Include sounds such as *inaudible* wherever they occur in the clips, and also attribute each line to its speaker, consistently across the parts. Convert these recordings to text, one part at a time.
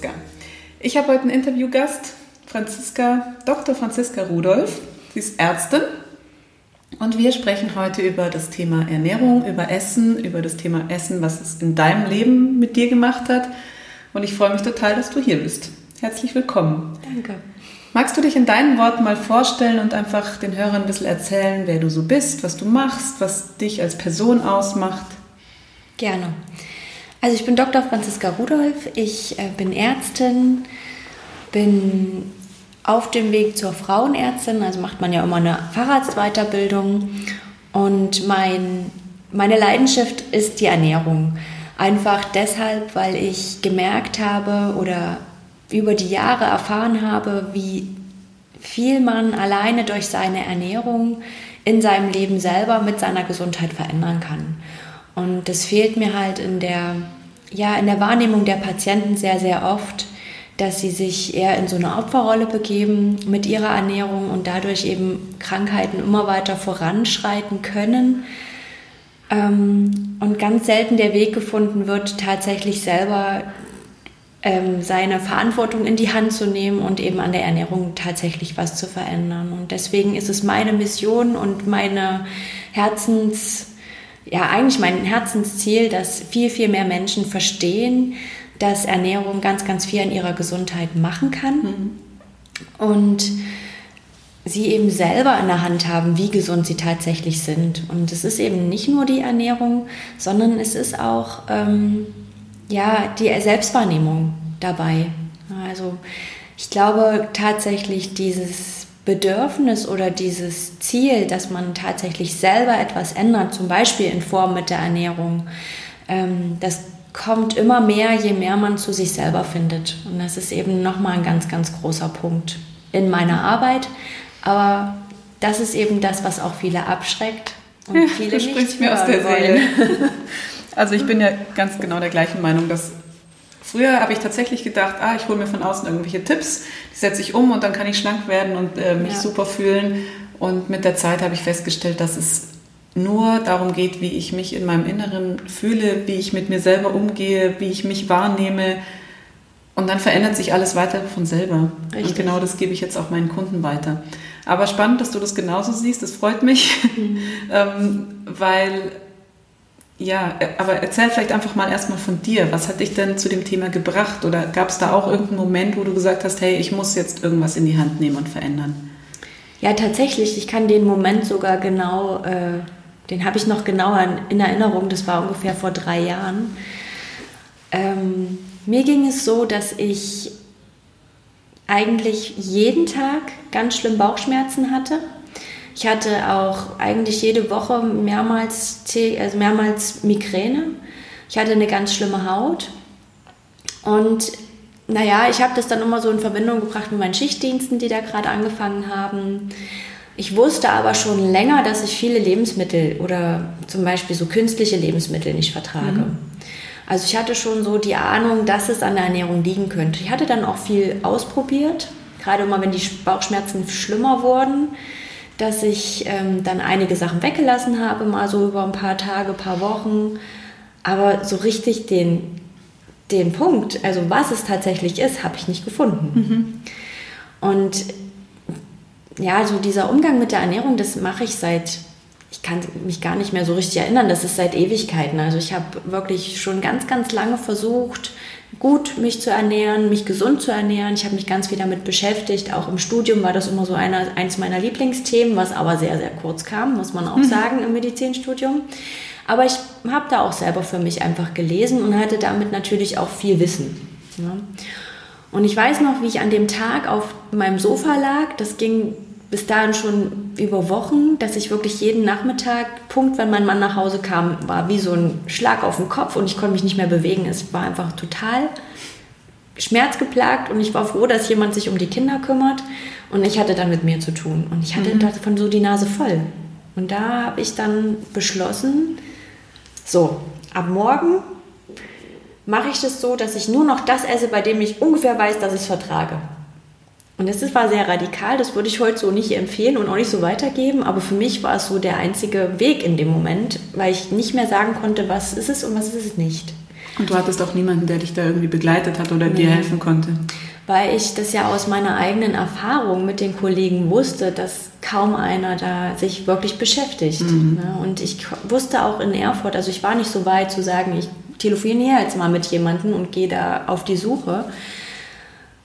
Speaker 1: Franziska. Ich habe heute einen Interviewgast, Franziska, Dr. Franziska Rudolph. Sie ist Ärztin und wir sprechen heute über das Thema Ernährung, über Essen, über das Thema Essen, was es in deinem Leben mit dir gemacht hat. Und ich freue mich total, dass du hier bist. Herzlich willkommen.
Speaker 2: Danke.
Speaker 1: Magst du dich in deinen Worten mal vorstellen und einfach den Hörern ein bisschen erzählen, wer du so bist, was du machst, was dich als Person ausmacht?
Speaker 2: Gerne. Also ich bin Dr. Franziska Rudolph, ich äh, bin Ärztin, bin auf dem Weg zur Frauenärztin, also macht man ja immer eine Facharztweiterbildung. Und mein, meine Leidenschaft ist die Ernährung. Einfach deshalb, weil ich gemerkt habe oder über die Jahre erfahren habe, wie viel man alleine durch seine Ernährung in seinem Leben selber mit seiner Gesundheit verändern kann. Und das fehlt mir halt in der, ja, in der Wahrnehmung der Patienten sehr, sehr oft, dass sie sich eher in so eine Opferrolle begeben mit ihrer Ernährung und dadurch eben Krankheiten immer weiter voranschreiten können. Ähm, und ganz selten der Weg gefunden wird, tatsächlich selber ähm, seine Verantwortung in die Hand zu nehmen und eben an der Ernährung tatsächlich was zu verändern. Und deswegen ist es meine Mission und meine Herzens, ja eigentlich mein Herzensziel, dass viel, viel mehr Menschen verstehen, dass Ernährung ganz, ganz viel an ihrer Gesundheit machen kann. Mhm. Und sie eben selber in der Hand haben, wie gesund sie tatsächlich sind. Und es ist eben nicht nur die Ernährung, sondern es ist auch ähm, ja, die Selbstwahrnehmung dabei. Also ich glaube tatsächlich dieses Bedürfnis oder dieses Ziel, dass man tatsächlich selber etwas ändert, zum Beispiel in Form mit der Ernährung, ähm, das kommt immer mehr, je mehr man zu sich selber findet. Und das ist eben nochmal ein ganz, ganz großer Punkt in meiner Arbeit. Aber das ist eben das, was auch viele abschreckt und ja, viele
Speaker 1: sprichst mir aus der Seele. *laughs* Also ich bin ja ganz genau der gleichen Meinung, dass früher habe ich tatsächlich gedacht, ah, ich hole mir von außen irgendwelche Tipps, die setze ich um und dann kann ich schlank werden und äh, mich ja. super fühlen. Und mit der Zeit habe ich festgestellt, dass es nur darum geht, wie ich mich in meinem Inneren fühle, wie ich mit mir selber umgehe, wie ich mich wahrnehme. Und dann verändert sich alles weiter von selber. Richtig. Und genau das gebe ich jetzt auch meinen Kunden weiter. Aber spannend, dass du das genauso siehst, das freut mich, mhm. *laughs* ähm, weil, ja, aber erzähl vielleicht einfach mal erstmal von dir. Was hat dich denn zu dem Thema gebracht? Oder gab es da auch irgendeinen Moment, wo du gesagt hast, hey, ich muss jetzt irgendwas in die Hand nehmen und verändern?
Speaker 2: Ja, tatsächlich. Ich kann den Moment sogar genau äh, den habe ich noch genauer in Erinnerung, das war ungefähr vor drei Jahren. Ähm, mir ging es so, dass ich eigentlich jeden Tag ganz schlimm Bauchschmerzen hatte. Ich hatte auch eigentlich jede Woche mehrmals, also mehrmals Migräne. Ich hatte eine ganz schlimme Haut. Und naja, ich habe das dann immer so in Verbindung gebracht mit meinen Schichtdiensten, die da gerade angefangen haben. Ich wusste aber schon länger, dass ich viele Lebensmittel oder zum Beispiel so künstliche Lebensmittel nicht vertrage. Mhm. Also ich hatte schon so die Ahnung, dass es an der Ernährung liegen könnte. Ich hatte dann auch viel ausprobiert, gerade immer wenn die Bauchschmerzen schlimmer wurden, dass ich ähm, dann einige Sachen weggelassen habe, mal so über ein paar Tage, paar Wochen. Aber so richtig den, den Punkt, also was es tatsächlich ist, habe ich nicht gefunden. Mhm. Und ja, so dieser Umgang mit der Ernährung, das mache ich seit, ich kann mich gar nicht mehr so richtig erinnern, das ist seit Ewigkeiten. Also ich habe wirklich schon ganz, ganz lange versucht, gut mich zu ernähren, mich gesund zu ernähren. Ich habe mich ganz viel damit beschäftigt. Auch im Studium war das immer so einer, eins meiner Lieblingsthemen, was aber sehr, sehr kurz kam, muss man auch mhm. sagen, im Medizinstudium. Aber ich habe da auch selber für mich einfach gelesen und hatte damit natürlich auch viel Wissen. Ja. Und ich weiß noch, wie ich an dem Tag auf meinem Sofa lag. Das ging bis dahin schon über Wochen, dass ich wirklich jeden Nachmittag, Punkt, wenn mein Mann nach Hause kam, war wie so ein Schlag auf den Kopf und ich konnte mich nicht mehr bewegen. Es war einfach total schmerzgeplagt und ich war froh, dass jemand sich um die Kinder kümmert und ich hatte dann mit mir zu tun und ich hatte mhm. davon so die Nase voll. Und da habe ich dann beschlossen, so, ab morgen mache ich das so, dass ich nur noch das esse, bei dem ich ungefähr weiß, dass ich es vertrage. Und das war sehr radikal, das würde ich heute so nicht empfehlen und auch nicht so weitergeben, aber für mich war es so der einzige Weg in dem Moment, weil ich nicht mehr sagen konnte, was ist es und was ist es nicht.
Speaker 1: Und du hattest auch niemanden, der dich da irgendwie begleitet hat oder nee. dir helfen konnte?
Speaker 2: Weil ich das ja aus meiner eigenen Erfahrung mit den Kollegen wusste, dass kaum einer da sich wirklich beschäftigt. Mhm. Ne? Und ich wusste auch in Erfurt, also ich war nicht so weit zu sagen, ich telefoniere jetzt mal mit jemandem und gehe da auf die Suche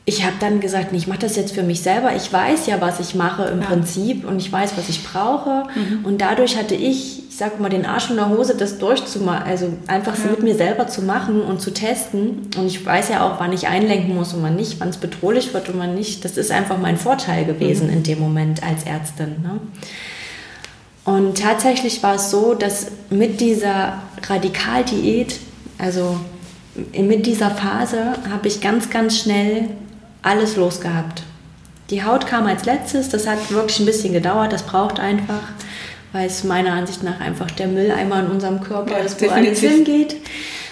Speaker 2: ich habe dann gesagt, nee, ich mache das jetzt für mich selber. Ich weiß ja, was ich mache im ja. Prinzip und ich weiß, was ich brauche. Mhm. Und dadurch hatte ich, ich sage mal, den Arsch in der Hose, das durchzumachen, also einfach so mit mir selber zu machen und zu testen. Und ich weiß ja auch, wann ich einlenken muss und wann nicht, wann es bedrohlich wird und wann nicht. Das ist einfach mein Vorteil gewesen mhm. in dem Moment als Ärztin. Ne? Und tatsächlich war es so, dass mit dieser Radikaldiät, also mit dieser Phase, habe ich ganz, ganz schnell alles losgehabt. Die Haut kam als letztes, das hat wirklich ein bisschen gedauert, das braucht einfach, weil es meiner Ansicht nach einfach der Mülleimer in unserem Körper ja, ist, wo alles hingeht.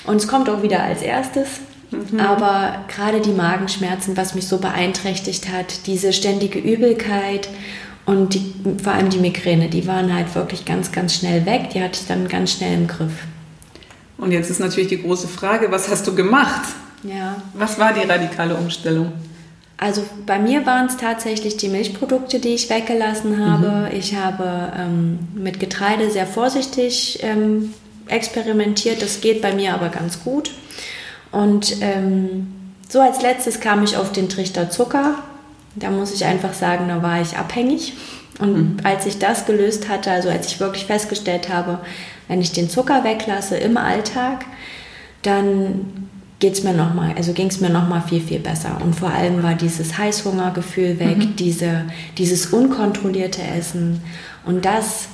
Speaker 2: Und es kommt auch wieder als erstes. Mhm. Aber gerade die Magenschmerzen, was mich so beeinträchtigt hat, diese ständige Übelkeit und die, vor allem die Migräne, die waren halt wirklich ganz, ganz schnell weg. Die hatte ich dann ganz schnell im Griff.
Speaker 1: Und jetzt ist natürlich die große Frage, was hast du gemacht? Ja. Was war die radikale Umstellung?
Speaker 2: Also bei mir waren es tatsächlich die Milchprodukte, die ich weggelassen habe. Mhm. Ich habe ähm, mit Getreide sehr vorsichtig ähm, experimentiert. Das geht bei mir aber ganz gut. Und ähm, so als letztes kam ich auf den Trichter Zucker. Da muss ich einfach sagen, da war ich abhängig. Und mhm. als ich das gelöst hatte, also als ich wirklich festgestellt habe, wenn ich den Zucker weglasse im Alltag, dann geht's mir noch mal, also ging es mir noch mal viel viel besser und vor allem war dieses Heißhungergefühl weg, mhm. diese, dieses unkontrollierte Essen und das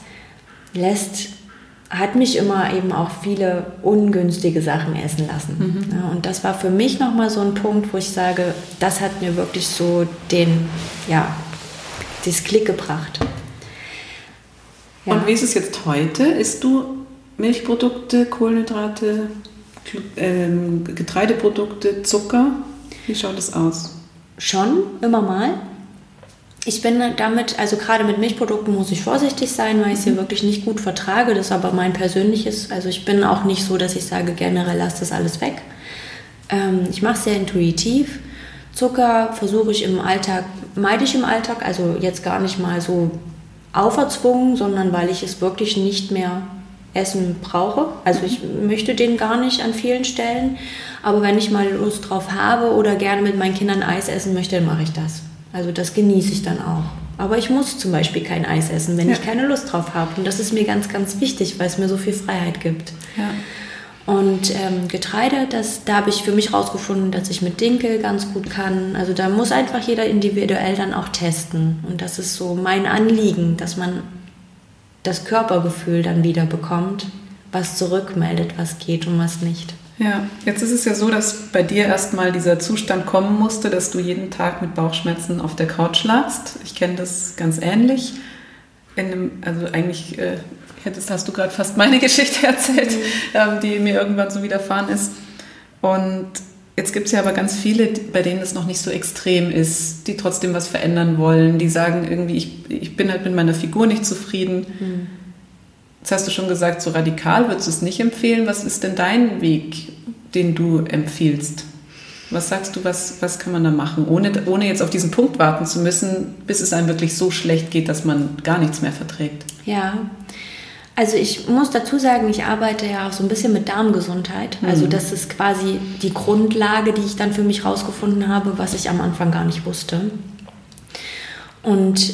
Speaker 2: lässt hat mich immer eben auch viele ungünstige Sachen essen lassen. Mhm. Ja, und das war für mich noch mal so ein Punkt, wo ich sage, das hat mir wirklich so den, ja, das Klick gebracht.
Speaker 1: Ja. Und wie ist es jetzt heute? Isst du Milchprodukte, Kohlenhydrate, ähm, Getreideprodukte, Zucker. Wie schaut es aus?
Speaker 2: Schon, immer mal. Ich bin damit, also gerade mit Milchprodukten muss ich vorsichtig sein, weil ich sie mhm. wirklich nicht gut vertrage. Das ist aber mein persönliches. Also ich bin auch nicht so, dass ich sage, generell lass das alles weg. Ähm, ich mache es sehr intuitiv. Zucker versuche ich im Alltag, meide ich im Alltag, also jetzt gar nicht mal so auferzwungen, sondern weil ich es wirklich nicht mehr Essen brauche. Also ich möchte den gar nicht an vielen Stellen. Aber wenn ich mal Lust drauf habe oder gerne mit meinen Kindern Eis essen möchte, dann mache ich das. Also das genieße ich dann auch. Aber ich muss zum Beispiel kein Eis essen, wenn ja. ich keine Lust drauf habe. Und das ist mir ganz, ganz wichtig, weil es mir so viel Freiheit gibt. Ja. Und ähm, Getreide, das, da habe ich für mich rausgefunden, dass ich mit Dinkel ganz gut kann. Also da muss einfach jeder individuell dann auch testen. Und das ist so mein Anliegen, dass man das Körpergefühl dann wieder bekommt, was zurückmeldet, was geht und was nicht.
Speaker 1: Ja, jetzt ist es ja so, dass bei dir erstmal dieser Zustand kommen musste, dass du jeden Tag mit Bauchschmerzen auf der Couch lagst. Ich kenne das ganz ähnlich. Einem, also eigentlich äh, hättest, hast du gerade fast meine *laughs* Geschichte erzählt, mhm. ähm, die mir irgendwann so widerfahren ist. Und Jetzt gibt es ja aber ganz viele, bei denen es noch nicht so extrem ist, die trotzdem was verändern wollen, die sagen irgendwie, ich, ich bin halt mit meiner Figur nicht zufrieden. Hm. Jetzt hast du schon gesagt, so radikal würdest du es nicht empfehlen. Was ist denn dein Weg, den du empfiehlst? Was sagst du, was, was kann man da machen, ohne, ohne jetzt auf diesen Punkt warten zu müssen, bis es einem wirklich so schlecht geht, dass man gar nichts mehr verträgt?
Speaker 2: Ja, also ich muss dazu sagen, ich arbeite ja auch so ein bisschen mit Darmgesundheit. Also mhm. Das ist quasi die Grundlage, die ich dann für mich rausgefunden habe, was ich am Anfang gar nicht wusste. Und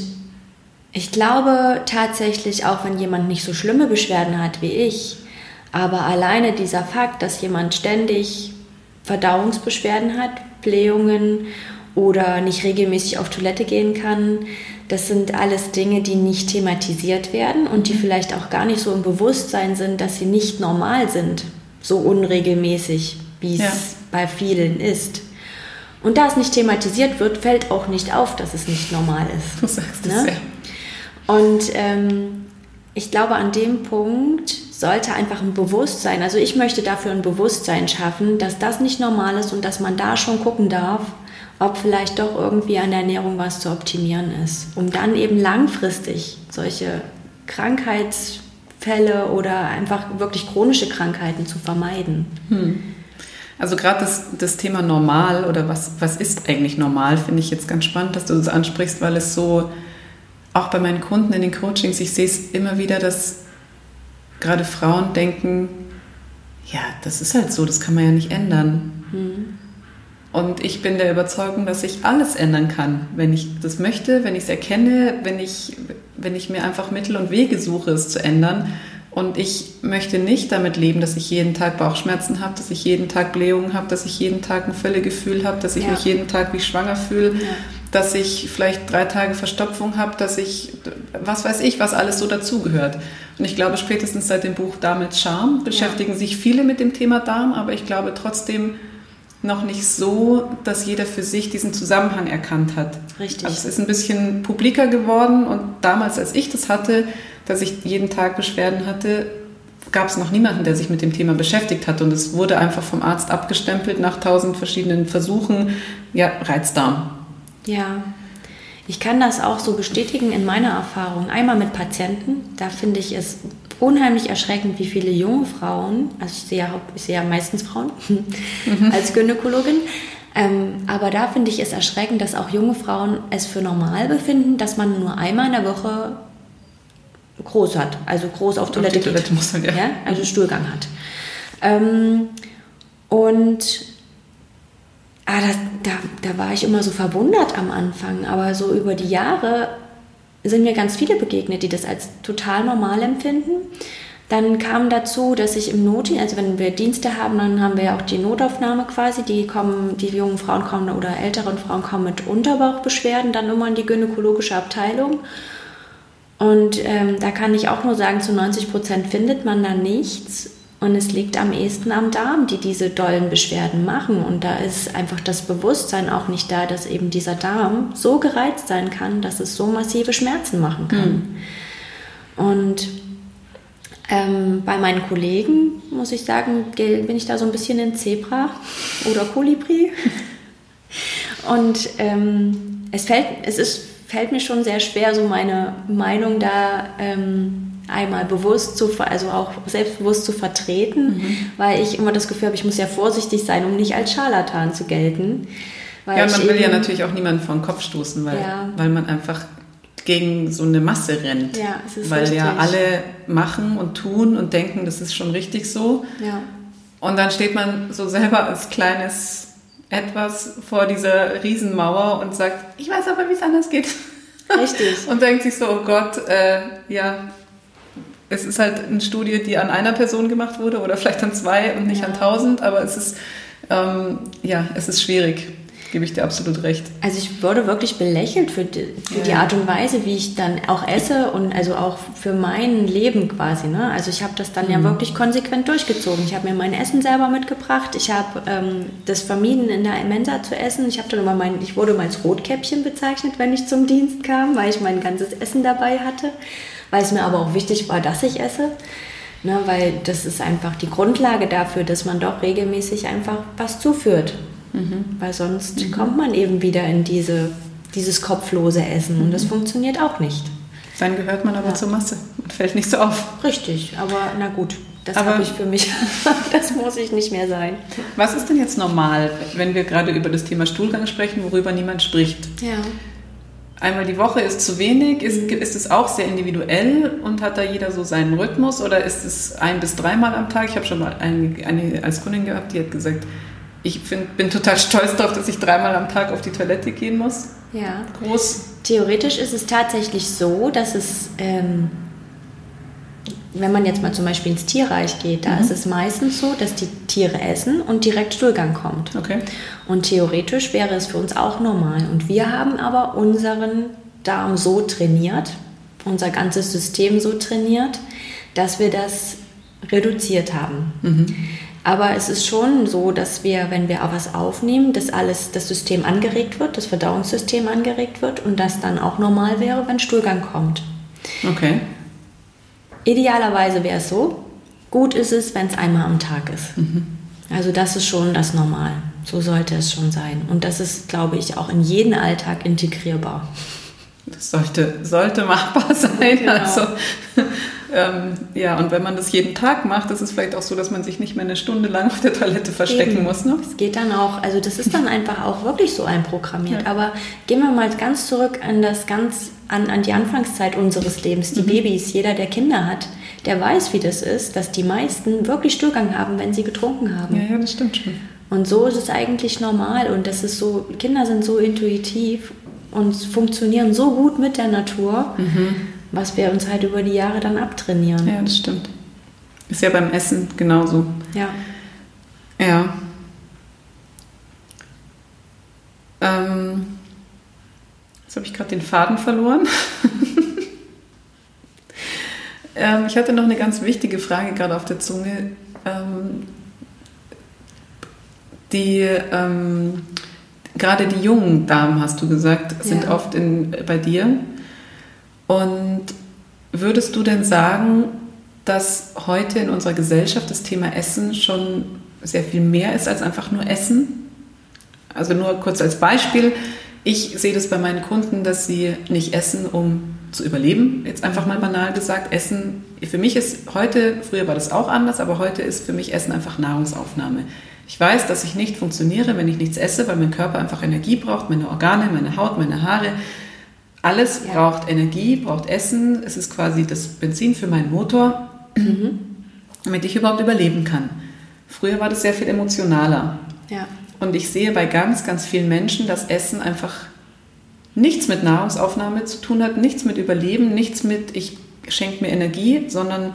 Speaker 2: ich glaube tatsächlich, auch wenn jemand nicht so schlimme Beschwerden hat wie ich, aber alleine dieser Fakt, dass jemand ständig Verdauungsbeschwerden hat, Blähungen oder nicht regelmäßig auf Toilette gehen kann, das sind alles Dinge, die nicht thematisiert werden und die vielleicht auch gar nicht so im Bewusstsein sind, dass sie nicht normal sind, so unregelmäßig, wie es ja. bei vielen ist. Und da es nicht thematisiert wird, fällt auch nicht auf, dass es nicht normal ist. *laughs* Du sagst ne? es ja. Und ähm, ich glaube, an dem Punkt sollte einfach ein Bewusstsein, also ich möchte dafür ein Bewusstsein schaffen, dass das nicht normal ist und dass man da schon gucken darf, ob vielleicht doch irgendwie an der Ernährung was zu optimieren ist, um dann eben langfristig solche Krankheitsfälle oder einfach wirklich chronische Krankheiten zu vermeiden. Hm.
Speaker 1: Also gerade das, das Thema normal oder was, was ist eigentlich normal, finde ich jetzt ganz spannend, dass du das ansprichst, weil es so, auch bei meinen Kunden in den Coachings, ich sehe es immer wieder, dass gerade Frauen denken, ja, das ist halt so, das kann man ja nicht ändern. Mhm. Und ich bin der Überzeugung, dass ich alles ändern kann, wenn ich das möchte, wenn ich es erkenne, wenn ich, wenn ich mir einfach Mittel und Wege suche, es zu ändern. Und ich möchte nicht damit leben, dass ich jeden Tag Bauchschmerzen habe, dass ich jeden Tag Blähungen habe, dass ich jeden Tag ein Völlegefühl habe, dass ich ja. mich jeden Tag wie schwanger fühle, ja. dass ich vielleicht drei Tage Verstopfung habe, dass ich, was weiß ich, was alles so dazugehört. Und ich glaube, spätestens seit dem Buch Darm mit Charme beschäftigen ja. sich viele mit dem Thema Darm, aber ich glaube trotzdem noch nicht so, dass jeder für sich diesen Zusammenhang erkannt hat.
Speaker 2: Richtig.
Speaker 1: Also es ist ein bisschen publiker geworden und damals, als ich das hatte, dass ich jeden Tag Beschwerden hatte, gab es noch niemanden, der sich mit dem Thema beschäftigt hat. Und es wurde einfach vom Arzt abgestempelt nach tausend verschiedenen Versuchen. Ja, Reizdarm.
Speaker 2: Ja, ich kann das auch so bestätigen in meiner Erfahrung. Einmal mit Patienten, da finde ich es unheimlich erschreckend, wie viele junge Frauen, also ich sehe ja, ich sehe ja meistens Frauen mhm. *laughs* als Gynäkologin, ähm, aber da finde ich es erschreckend, dass auch junge Frauen es für normal befinden, dass man nur einmal in der Woche groß hat, also groß auf Toilette, auf Toilette geht. Muss man, ja. ja. also Stuhlgang hat. Ähm, und ah, das, da, da war ich immer so verwundert am Anfang, aber so über die Jahre sind mir ganz viele begegnet, die das als total normal empfinden. Dann kam dazu, dass ich im Notdienst, also wenn wir Dienste haben, dann haben wir ja auch die Notaufnahme quasi. Die kommen, die jungen Frauen kommen oder älteren Frauen kommen mit Unterbauchbeschwerden dann immer in die gynäkologische Abteilung. Und ähm, da kann ich auch nur sagen, zu 90 Prozent findet man da nichts. Und es liegt am ehesten am Darm, die diese dollen Beschwerden machen. Und da ist einfach das Bewusstsein auch nicht da, dass eben dieser Darm so gereizt sein kann, dass es so massive Schmerzen machen kann. Mhm. Und ähm, bei meinen Kollegen, muss ich sagen, bin ich da so ein bisschen in Zebra oder Kolibri. *laughs* Und ähm, es, fällt, es ist fällt mir schon sehr schwer, so meine Meinung da ähm, einmal bewusst zu, also auch selbstbewusst zu vertreten, mhm. weil ich immer das Gefühl habe, ich muss ja vorsichtig sein, um nicht als Scharlatan zu gelten.
Speaker 1: ja, man will ja natürlich auch niemanden vor den Kopf stoßen, weil, ja. weil man einfach gegen so eine Masse rennt.
Speaker 2: Ja, es ist
Speaker 1: weil
Speaker 2: richtig.
Speaker 1: ja alle machen und tun und denken, das ist schon richtig so.
Speaker 2: Ja.
Speaker 1: Und dann steht man so selber als kleines etwas vor dieser Riesenmauer und sagt, ich weiß aber, wie es anders geht.
Speaker 2: Richtig. *laughs*
Speaker 1: und denkt sich so, oh Gott, äh, ja, es ist halt eine Studie, die an einer Person gemacht wurde oder vielleicht an zwei und nicht ja. an tausend, aber es ist, ähm, ja, es ist schwierig gebe ich dir absolut recht.
Speaker 2: Also ich wurde wirklich belächelt für, die, für ja. die Art und Weise, wie ich dann auch esse und also auch für mein Leben quasi. Ne? Also ich habe das dann mhm. ja wirklich konsequent durchgezogen. Ich habe mir mein Essen selber mitgebracht. Ich habe ähm, das vermieden, in der Mensa zu essen. Ich habe dann immer mein, ich wurde mal als Rotkäppchen bezeichnet, wenn ich zum Dienst kam, weil ich mein ganzes Essen dabei hatte, weil es mir aber auch wichtig war, dass ich esse. Ne, weil das ist einfach die Grundlage dafür, dass man doch regelmäßig einfach was zuführt. Mhm. Weil sonst mhm. kommt man eben wieder in diese, dieses kopflose Essen und das mhm. funktioniert auch nicht.
Speaker 1: Dann gehört man aber ja. zur Masse und fällt nicht so auf.
Speaker 2: Richtig, aber na gut, das habe ich für mich. *laughs* das muss ich nicht mehr sein.
Speaker 1: Was ist denn jetzt normal, wenn wir gerade über das Thema Stuhlgang sprechen, worüber niemand spricht?
Speaker 2: Ja.
Speaker 1: Einmal die Woche ist zu wenig, ist, mhm. ist es auch sehr individuell und hat da jeder so seinen Rhythmus oder ist es ein bis dreimal am Tag? Ich habe schon mal eine, eine als Kundin gehabt, die hat gesagt, ich find, bin total stolz darauf, dass ich dreimal am Tag auf die Toilette gehen muss.
Speaker 2: Ja.
Speaker 1: Groß.
Speaker 2: Theoretisch ist es tatsächlich so, dass es, ähm, wenn man jetzt mal zum Beispiel ins Tierreich geht, da mhm. ist es meistens so, dass die Tiere essen und direkt Stuhlgang kommt.
Speaker 1: Okay.
Speaker 2: Und theoretisch wäre es für uns auch normal. Und wir haben aber unseren Darm so trainiert, unser ganzes System so trainiert, dass wir das reduziert haben. Mhm. Aber es ist schon so, dass wir, wenn wir was aufnehmen, dass alles, das System angeregt wird, das Verdauungssystem angeregt wird und das dann auch normal wäre, wenn Stuhlgang kommt.
Speaker 1: Okay.
Speaker 2: Idealerweise wäre es so. Gut ist es, wenn es einmal am Tag ist. Mhm. Also das ist schon das Normal. So sollte es schon sein. Und das ist, glaube ich, auch in jeden Alltag integrierbar.
Speaker 1: Das sollte, sollte machbar *laughs* sein. Genau. Also Ähm, ja, und wenn man das jeden Tag macht, ist es vielleicht auch so, dass man sich nicht mehr eine Stunde lang auf der Toilette verstecken Eben. muss. Ne?
Speaker 2: Es geht dann auch, also das ist dann einfach auch wirklich so einprogrammiert. Ja. Aber gehen wir mal ganz zurück an das ganz, an, an die Anfangszeit unseres Lebens, die mhm. Babys, jeder, der Kinder hat, der weiß, wie das ist, dass die meisten wirklich Stuhlgang haben, wenn sie getrunken haben.
Speaker 1: Ja, ja, das stimmt schon.
Speaker 2: Und so ist es eigentlich normal und das ist so, Kinder sind so intuitiv und funktionieren so gut mit der Natur, mhm. Was wir uns halt über die Jahre dann abtrainieren.
Speaker 1: Ja, das stimmt. Ist ja beim Essen genauso.
Speaker 2: Ja.
Speaker 1: Ja. Ähm, jetzt habe ich gerade den Faden verloren. *laughs* ähm, ich hatte noch eine ganz wichtige Frage gerade auf der Zunge. Ähm, die ähm, gerade die jungen Damen, hast du gesagt, sind ja. oft in, bei dir. Und würdest du denn sagen, dass heute in unserer Gesellschaft das Thema Essen schon sehr viel mehr ist als einfach nur Essen? Also nur kurz als Beispiel. Ich sehe das bei meinen Kunden, dass sie nicht essen, um zu überleben. Jetzt einfach mal banal gesagt, Essen, für mich ist heute, früher war das auch anders, aber heute ist für mich Essen einfach Nahrungsaufnahme. Ich weiß, dass ich nicht funktioniere, wenn ich nichts esse, weil mein Körper einfach Energie braucht, meine Organe, meine Haut, meine Haare. Alles ja. braucht Energie, braucht Essen. Es ist quasi das Benzin für meinen Motor, mhm. damit ich überhaupt überleben kann. Früher war das sehr viel emotionaler.
Speaker 2: Ja.
Speaker 1: Und ich sehe bei ganz, ganz vielen Menschen, dass Essen einfach nichts mit Nahrungsaufnahme zu tun hat, nichts mit Überleben, nichts mit, ich schenke mir Energie, sondern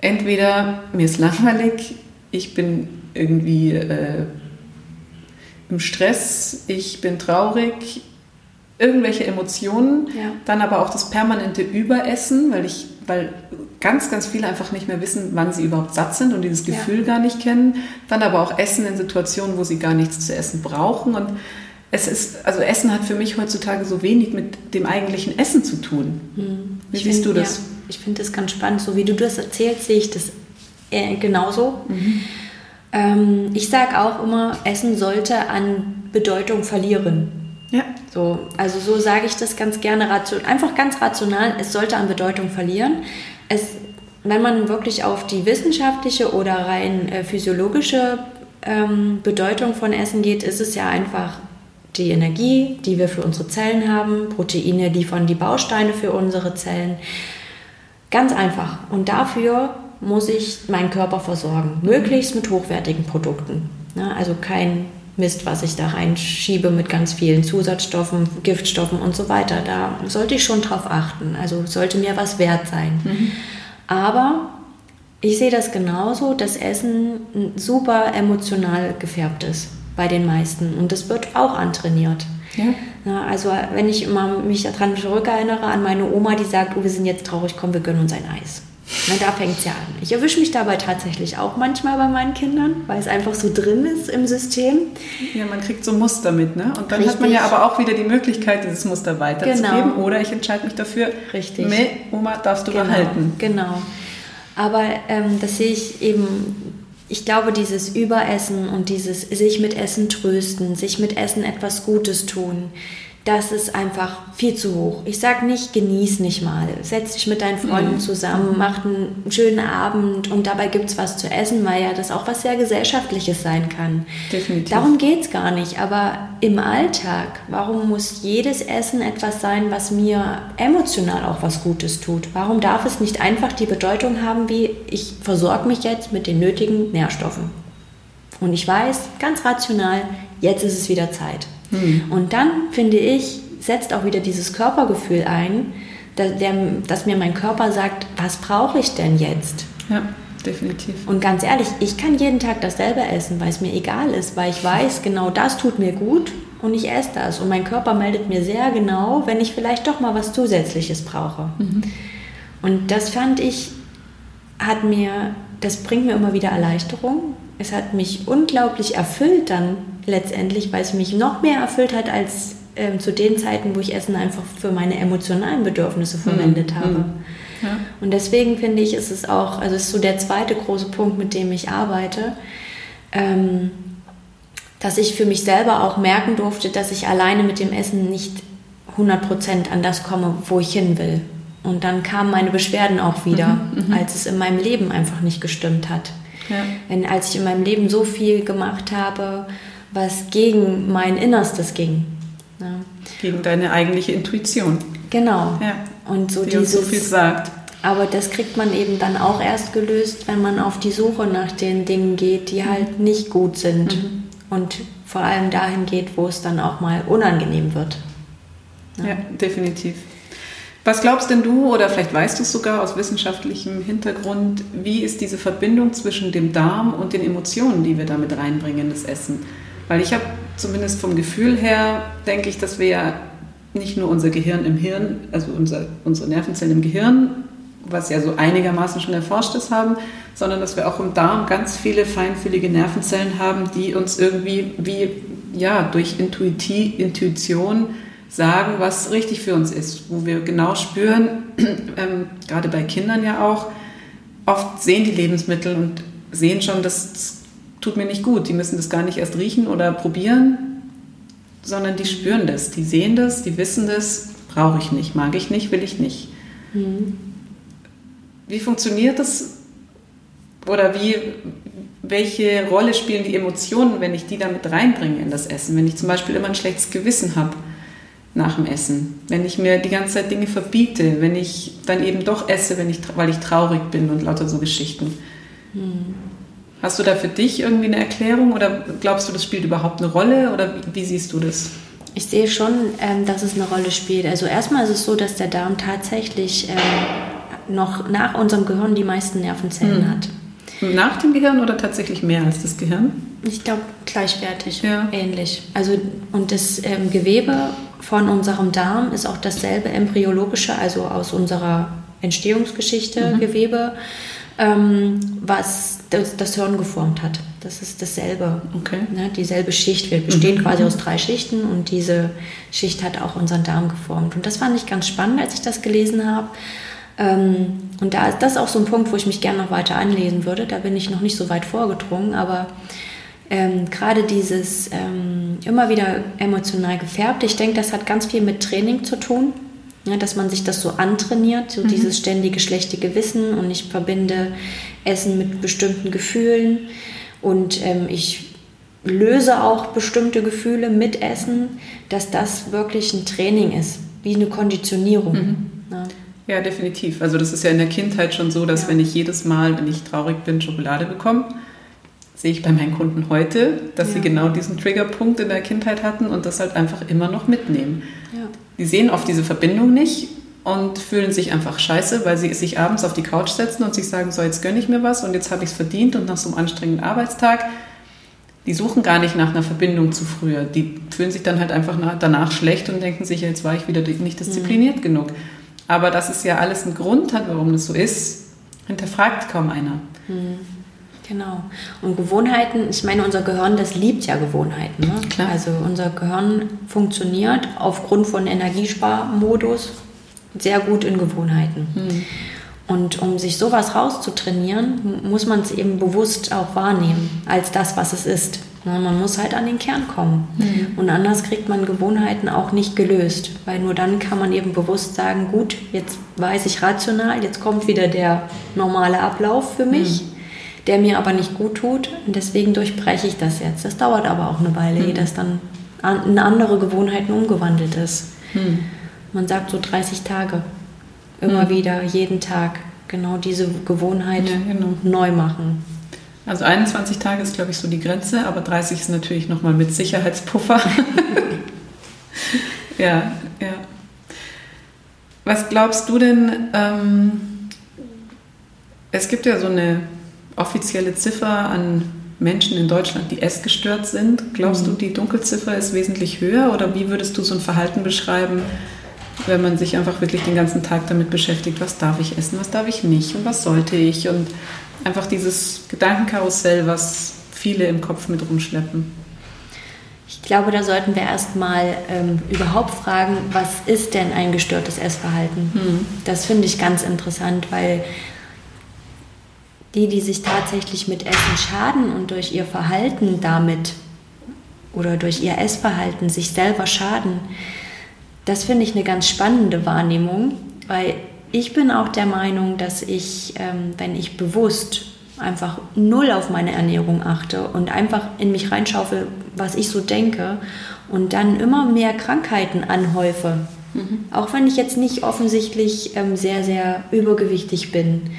Speaker 1: entweder mir ist langweilig, ich bin irgendwie äh, im Stress, ich bin traurig, irgendwelche Emotionen, ja. dann aber auch das permanente Überessen, weil ich, weil ganz, ganz viele einfach nicht mehr wissen, wann sie überhaupt satt sind und dieses Gefühl ja. gar nicht kennen. Dann aber auch Essen in Situationen, wo sie gar nichts zu essen brauchen. Und es ist, also Essen hat für mich heutzutage so wenig mit dem eigentlichen Essen zu tun.
Speaker 2: Hm. Wie ich siehst find, du das? Ja, ich finde das ganz spannend. So wie du das erzählst, sehe ich das äh, genauso. Mhm. Ähm, ich sage auch immer, Essen sollte an Bedeutung verlieren.
Speaker 1: Ja.
Speaker 2: So, also so sage ich das ganz gerne, einfach ganz rational, es sollte an Bedeutung verlieren. Es, wenn man wirklich auf die wissenschaftliche oder rein äh, physiologische ähm, Bedeutung von Essen geht, ist es ja einfach die Energie, die wir für unsere Zellen haben. Proteine liefern die Bausteine für unsere Zellen. Ganz einfach. Und dafür muss ich meinen Körper versorgen, möglichst mit hochwertigen Produkten. Ja, also kein Mist, was ich da reinschiebe mit ganz vielen Zusatzstoffen, Giftstoffen und so weiter. Da sollte ich schon drauf achten. Also sollte mir was wert sein. Mhm. Aber ich sehe das genauso, dass Essen super emotional gefärbt ist bei den meisten. Und das wird auch antrainiert. Ja. Also wenn ich immer mich daran zurückerinnere an meine Oma, die sagt, oh, wir sind jetzt traurig, komm, wir gönnen uns ein Eis. Na, da fängt es ja an. Ich erwische mich dabei tatsächlich auch manchmal bei meinen Kindern, weil es einfach so drin ist im System.
Speaker 1: Ja, man kriegt so Muster mit, ne? Und dann Richtig. hat man ja aber auch wieder die Möglichkeit, dieses Muster weiterzugeben. Genau. Oder ich entscheide mich dafür,
Speaker 2: Richtig.
Speaker 1: Nee, Oma, darfst du
Speaker 2: genau.
Speaker 1: behalten.
Speaker 2: Genau. Aber ähm, das sehe ich eben ich glaube, dieses Überessen und dieses sich mit Essen trösten, sich mit Essen etwas Gutes tun, das ist einfach viel zu hoch. Ich sage nicht, genieß nicht mal. Setz dich mit deinen Freunden mhm. zusammen, mach einen schönen Abend und dabei gibt es was zu essen, weil ja das auch was sehr Gesellschaftliches sein kann.
Speaker 1: Definitiv.
Speaker 2: Darum geht es gar nicht. Aber im Alltag, warum muss jedes Essen etwas sein, was mir emotional auch was Gutes tut? Warum darf es nicht einfach die Bedeutung haben, wie ich versorge mich jetzt mit den nötigen Nährstoffen? Und ich weiß ganz rational, jetzt ist es wieder Zeit. Hm. Und dann, finde ich, setzt auch wieder dieses Körpergefühl ein, dass, der, dass mir mein Körper sagt, was brauche ich denn jetzt?
Speaker 1: Ja, definitiv.
Speaker 2: Und ganz ehrlich, ich kann jeden Tag dasselbe essen, weil es mir egal ist, weil ich weiß, genau das tut mir gut und ich esse das. Und mein Körper meldet mir sehr genau, wenn ich vielleicht doch mal was Zusätzliches brauche. Mhm. Und das fand ich, hat mir, das bringt mir immer wieder Erleichterung. Es hat mich unglaublich erfüllt dann letztendlich, weil es mich noch mehr erfüllt hat als ähm, zu den Zeiten, wo ich Essen einfach für meine emotionalen Bedürfnisse verwendet mhm. habe. Ja. Und deswegen finde ich, ist es auch, also ist so der zweite große Punkt, mit dem ich arbeite, ähm, dass ich für mich selber auch merken durfte, dass ich alleine mit dem Essen nicht 100% an das komme, wo ich hin will. Und dann kamen meine Beschwerden auch wieder. Mhm, mhm. als es in meinem Leben einfach nicht gestimmt hat. Ja. Wenn, als ich in meinem Leben so viel gemacht habe, was gegen mein Innerstes ging.
Speaker 1: Ja. Gegen deine eigentliche Intuition.
Speaker 2: Genau. Ja. Und so
Speaker 1: Die dieses, so viel sagt.
Speaker 2: Aber das kriegt man eben dann auch erst gelöst, wenn man auf die Suche nach den Dingen geht, die halt mhm. nicht gut sind. Mhm. Und vor allem dahin geht, wo es dann auch mal unangenehm wird.
Speaker 1: Ja, ja definitiv. Was glaubst denn du, oder vielleicht weißt du es sogar aus wissenschaftlichem Hintergrund, wie ist diese Verbindung zwischen dem Darm und den Emotionen, die wir damit reinbringen, das Essen? Weil ich habe zumindest vom Gefühl her, denke ich, dass wir ja nicht nur unser Gehirn im Hirn, also unser, unsere Nervenzellen im Gehirn, was ja so einigermaßen schon erforscht ist, haben, sondern dass wir auch im Darm ganz viele feinfühlige Nervenzellen haben, die uns irgendwie wie ja, durch Intuiti Intuition sagen, was richtig für uns ist, wo wir genau spüren, *clears throat* ähm, gerade bei Kindern ja auch, oft sehen die Lebensmittel und sehen schon, das, das tut mir nicht gut. Die müssen das gar nicht erst riechen oder probieren, sondern die spüren das, die sehen das, die wissen das, brauche ich nicht, mag ich nicht, will ich nicht. Mhm. Wie funktioniert das? Oder wie, welche Rolle spielen die Emotionen, wenn ich die damit reinbringe in das Essen? Wenn ich zum Beispiel immer ein schlechtes Gewissen habe nach dem Essen, wenn ich mir die ganze Zeit Dinge verbiete, wenn ich dann eben doch esse, wenn ich, weil ich traurig bin und lauter so Geschichten. Hm. Hast du da für dich irgendwie eine Erklärung oder glaubst du, das spielt überhaupt eine Rolle oder wie, wie siehst du das?
Speaker 2: Ich sehe schon, ähm, dass es eine Rolle spielt. Also erstmal ist es so, dass der Darm tatsächlich ähm, noch nach unserem Gehirn die meisten Nervenzellen hm. hat.
Speaker 1: Nach dem Gehirn oder tatsächlich mehr als das Gehirn?
Speaker 2: Ich glaube gleichwertig, ja. ähnlich. Also und das ähm, Gewebe von unserem Darm ist auch dasselbe embryologische, also aus unserer Entstehungsgeschichte mhm. Gewebe, was das, das, Hirn geformt hat. Das ist dasselbe. Okay. Ne, dieselbe Schicht. Wir bestehen mhm. quasi aus drei Schichten und diese Schicht hat auch unseren Darm geformt. Und das fand ich ganz spannend, als ich das gelesen habe. Ähm, und da ist das auch so ein Punkt, wo ich mich gerne noch weiter anlesen würde. Da bin ich noch nicht so weit vorgedrungen, aber ähm, gerade dieses ähm, immer wieder emotional gefärbt, ich denke, das hat ganz viel mit Training zu tun. Ja, dass man sich das so antrainiert, so mhm. dieses ständige schlechte Gewissen und ich verbinde Essen mit bestimmten Gefühlen und ähm, ich löse auch bestimmte Gefühle mit Essen, dass das wirklich ein Training ist, wie eine Konditionierung. Mhm.
Speaker 1: Ja. Ja, definitiv. Also das ist ja in der Kindheit schon so, dass ja. wenn ich jedes Mal, wenn ich traurig bin, Schokolade bekomme, sehe ich bei meinen Kunden heute, dass ja. sie genau diesen Triggerpunkt in der Kindheit hatten und das halt einfach immer noch mitnehmen. Ja. Die sehen oft diese Verbindung nicht und fühlen sich einfach scheiße, weil sie sich abends auf die Couch setzen und sich sagen, so jetzt gönne ich mir was und jetzt habe ich es verdient und nach so einem anstrengenden Arbeitstag, die suchen gar nicht nach einer Verbindung zu früher. Die fühlen sich dann halt einfach danach schlecht und denken sich, jetzt war ich wieder nicht diszipliniert mhm. genug. Aber dass es ja alles einen Grund hat, warum das so ist, hinterfragt kaum einer.
Speaker 2: Hm. Genau. Und Gewohnheiten, ich meine, unser Gehirn, das liebt ja Gewohnheiten. Ne? Klar. Also unser Gehirn funktioniert aufgrund von Energiesparmodus sehr gut in Gewohnheiten. Hm. Und um sich sowas rauszutrainieren, muss man es eben bewusst auch wahrnehmen, als das, was es ist. Man muss halt an den Kern kommen. Mhm. Und anders kriegt man Gewohnheiten auch nicht gelöst, weil nur dann kann man eben bewusst sagen, gut, jetzt weiß ich rational, jetzt kommt wieder der normale Ablauf für mich, mhm. Der mir aber nicht gut tut und deswegen durchbreche ich das jetzt. Das dauert aber auch eine Weile, mhm. ehe das dann in andere Gewohnheiten umgewandelt ist. Mhm. Man sagt so 30 Tage, immer mhm. wieder, jeden Tag, genau diese Gewohnheit ja, genau. neu machen.
Speaker 1: Also 21 Tage ist, glaube ich, so die Grenze, aber 30 ist natürlich nochmal mit Sicherheitspuffer. *laughs* ja, ja. Was glaubst du denn? Ähm, es gibt ja so eine offizielle Ziffer an Menschen in Deutschland, die essgestört sind. Glaubst mhm. du, die Dunkelziffer ist wesentlich höher oder wie würdest du so ein Verhalten beschreiben, wenn man sich einfach wirklich den ganzen Tag damit beschäftigt, was darf ich essen, was darf ich nicht und was sollte ich und einfach dieses Gedankenkarussell, was viele im Kopf mit rumschleppen.
Speaker 2: Ich glaube, da sollten wir erstmal ähm, überhaupt fragen, was ist denn ein gestörtes Essverhalten? Hm. Das finde ich ganz interessant, weil die, die sich tatsächlich mit Essen schaden und durch ihr Verhalten damit oder durch ihr Essverhalten sich selber schaden, das finde ich eine ganz spannende Wahrnehmung, weil ich bin auch der Meinung, dass ich, ähm, wenn ich bewusst einfach null auf meine Ernährung achte und einfach in mich reinschaufel, was ich so denke und dann immer mehr Krankheiten anhäufe, mhm. auch wenn ich jetzt nicht offensichtlich ähm, sehr, sehr übergewichtig bin,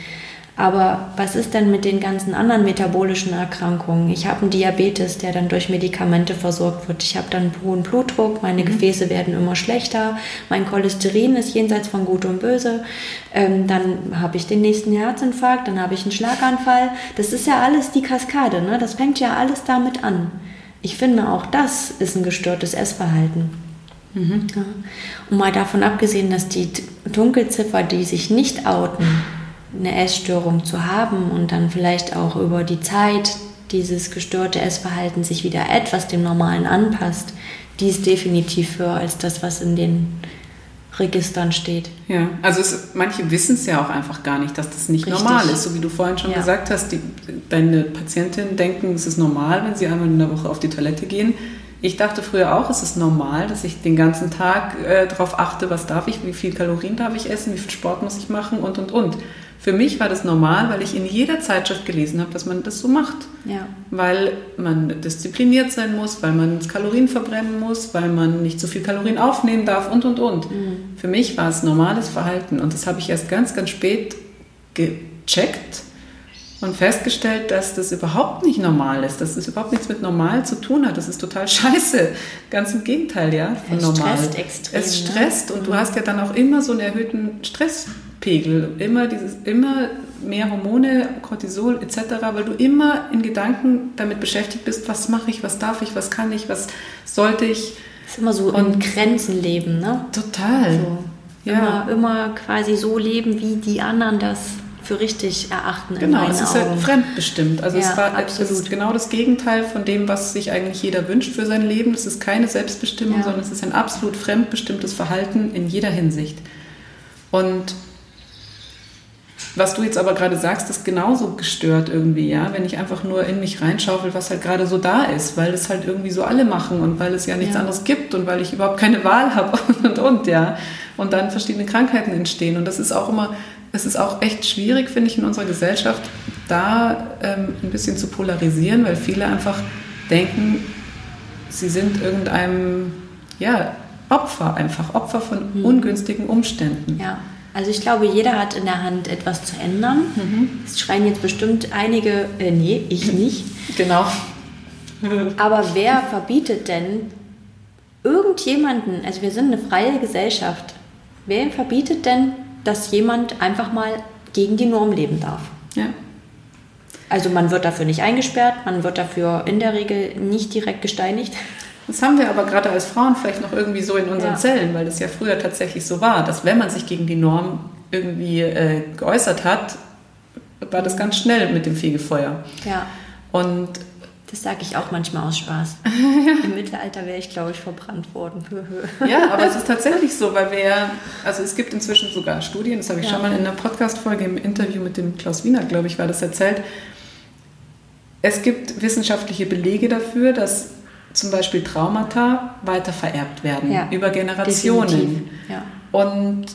Speaker 2: aber was ist denn mit den ganzen anderen metabolischen Erkrankungen? Ich habe einen Diabetes, der dann durch Medikamente versorgt wird. Ich habe dann hohen Blutdruck, meine mhm. Gefäße werden immer schlechter, mein Cholesterin ist jenseits von Gut und Böse. Ähm, dann habe ich den nächsten Herzinfarkt, dann habe ich einen Schlaganfall. Das ist ja alles die Kaskade, ne? das fängt ja alles damit an. Ich finde, auch das ist ein gestörtes Essverhalten. Mhm. Ja. Und mal davon abgesehen, dass die Dunkelziffer, die sich nicht outen, eine Essstörung zu haben und dann vielleicht auch über die Zeit dieses gestörte Essverhalten sich wieder etwas dem Normalen anpasst, die ist definitiv höher als das, was in den Registern steht.
Speaker 1: Ja, also es, manche wissen es ja auch einfach gar nicht, dass das nicht Richtig. normal ist. So wie du vorhin schon ja. gesagt hast, die, deine Patientinnen denken, es ist normal, wenn sie einmal in der Woche auf die Toilette gehen. Ich dachte früher auch, es ist normal, dass ich den ganzen Tag äh, darauf achte, was darf ich, wie viel Kalorien darf ich essen, wie viel Sport muss ich machen und, und, und. Für mich war das normal, weil ich in jeder Zeitschrift gelesen habe, dass man das so macht. Ja. Weil man diszipliniert sein muss, weil man Kalorien verbrennen muss, weil man nicht so viel Kalorien aufnehmen darf und, und, und. Mhm. Für mich war es normales Verhalten und das habe ich erst ganz, ganz spät gecheckt und festgestellt, dass das überhaupt nicht normal ist, dass das überhaupt nichts mit normal zu tun hat. Das ist total *laughs* scheiße. Ganz im Gegenteil, ja,
Speaker 2: von es normal. Stresst extrem,
Speaker 1: es ne? stresst ne? und du mhm. hast ja dann auch immer so einen erhöhten Stress Pegel, immer, dieses, immer mehr Hormone, Cortisol etc., weil du immer in Gedanken damit beschäftigt bist, was mache ich, was darf ich, was kann ich, was sollte ich.
Speaker 2: Das ist immer so Und in Grenzen leben, ne?
Speaker 1: Total. So.
Speaker 2: Ja. Immer, immer quasi so leben, wie die anderen das für richtig erachten.
Speaker 1: Genau, es ist Augen. halt fremdbestimmt. Also ja, es, war, absolut. es ist genau das Gegenteil von dem, was sich eigentlich jeder wünscht für sein Leben. Es ist keine Selbstbestimmung, ja. sondern es ist ein absolut fremdbestimmtes Verhalten in jeder Hinsicht. Und was du jetzt aber gerade sagst, ist genauso gestört irgendwie, ja, wenn ich einfach nur in mich reinschaufel, was halt gerade so da ist, weil es halt irgendwie so alle machen und weil es ja nichts ja. anderes gibt und weil ich überhaupt keine Wahl habe und, *laughs* und, und, ja. Und dann verschiedene Krankheiten entstehen. Und das ist auch immer, es ist auch echt schwierig, finde ich, in unserer Gesellschaft, da ähm, ein bisschen zu polarisieren, weil viele einfach denken, sie sind irgendeinem, ja, Opfer einfach, Opfer von hm. ungünstigen Umständen.
Speaker 2: Ja. Also ich glaube, jeder hat in der Hand etwas zu ändern. Mhm. Es schreien jetzt bestimmt einige, äh, nee, ich *laughs* nicht.
Speaker 1: Genau.
Speaker 2: Aber wer verbietet denn irgendjemanden, also wir sind eine freie Gesellschaft, wer verbietet denn, dass jemand einfach mal gegen die Norm leben darf?
Speaker 1: Ja.
Speaker 2: Also man wird dafür nicht eingesperrt, man wird dafür in der Regel nicht direkt gesteinigt.
Speaker 1: Das haben wir aber gerade als Frauen vielleicht noch irgendwie so in unseren ja. Zellen, weil das ja früher tatsächlich so war, dass wenn man sich gegen die Norm irgendwie äh, geäußert hat, war das ganz schnell mit dem Fegefeuer.
Speaker 2: Ja.
Speaker 1: Und
Speaker 2: das sage ich auch manchmal aus Spaß. *laughs* Im Mittelalter wäre ich, glaube ich, verbrannt worden. *laughs*
Speaker 1: ja, aber es ist tatsächlich so, weil wir, also es gibt inzwischen sogar Studien, das habe ich ja. schon mal in einer Podcast-Folge im Interview mit dem Klaus Wiener, glaube ich, war das erzählt. Es gibt wissenschaftliche Belege dafür, dass zum Beispiel Traumata weiter vererbt werden ja, über Generationen.
Speaker 2: Ja.
Speaker 1: Und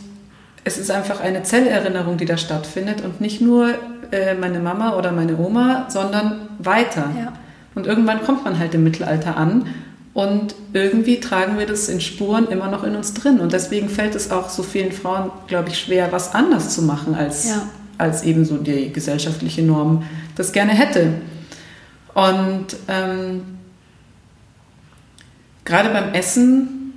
Speaker 1: es ist einfach eine Zellerinnerung, die da stattfindet und nicht nur äh, meine Mama oder meine Oma, sondern weiter.
Speaker 2: Ja.
Speaker 1: Und irgendwann kommt man halt im Mittelalter an und irgendwie tragen wir das in Spuren immer noch in uns drin. Und deswegen fällt es auch so vielen Frauen, glaube ich, schwer, was anders zu machen, als, ja. als eben so die gesellschaftliche Norm das gerne hätte. Und ähm, gerade beim Essen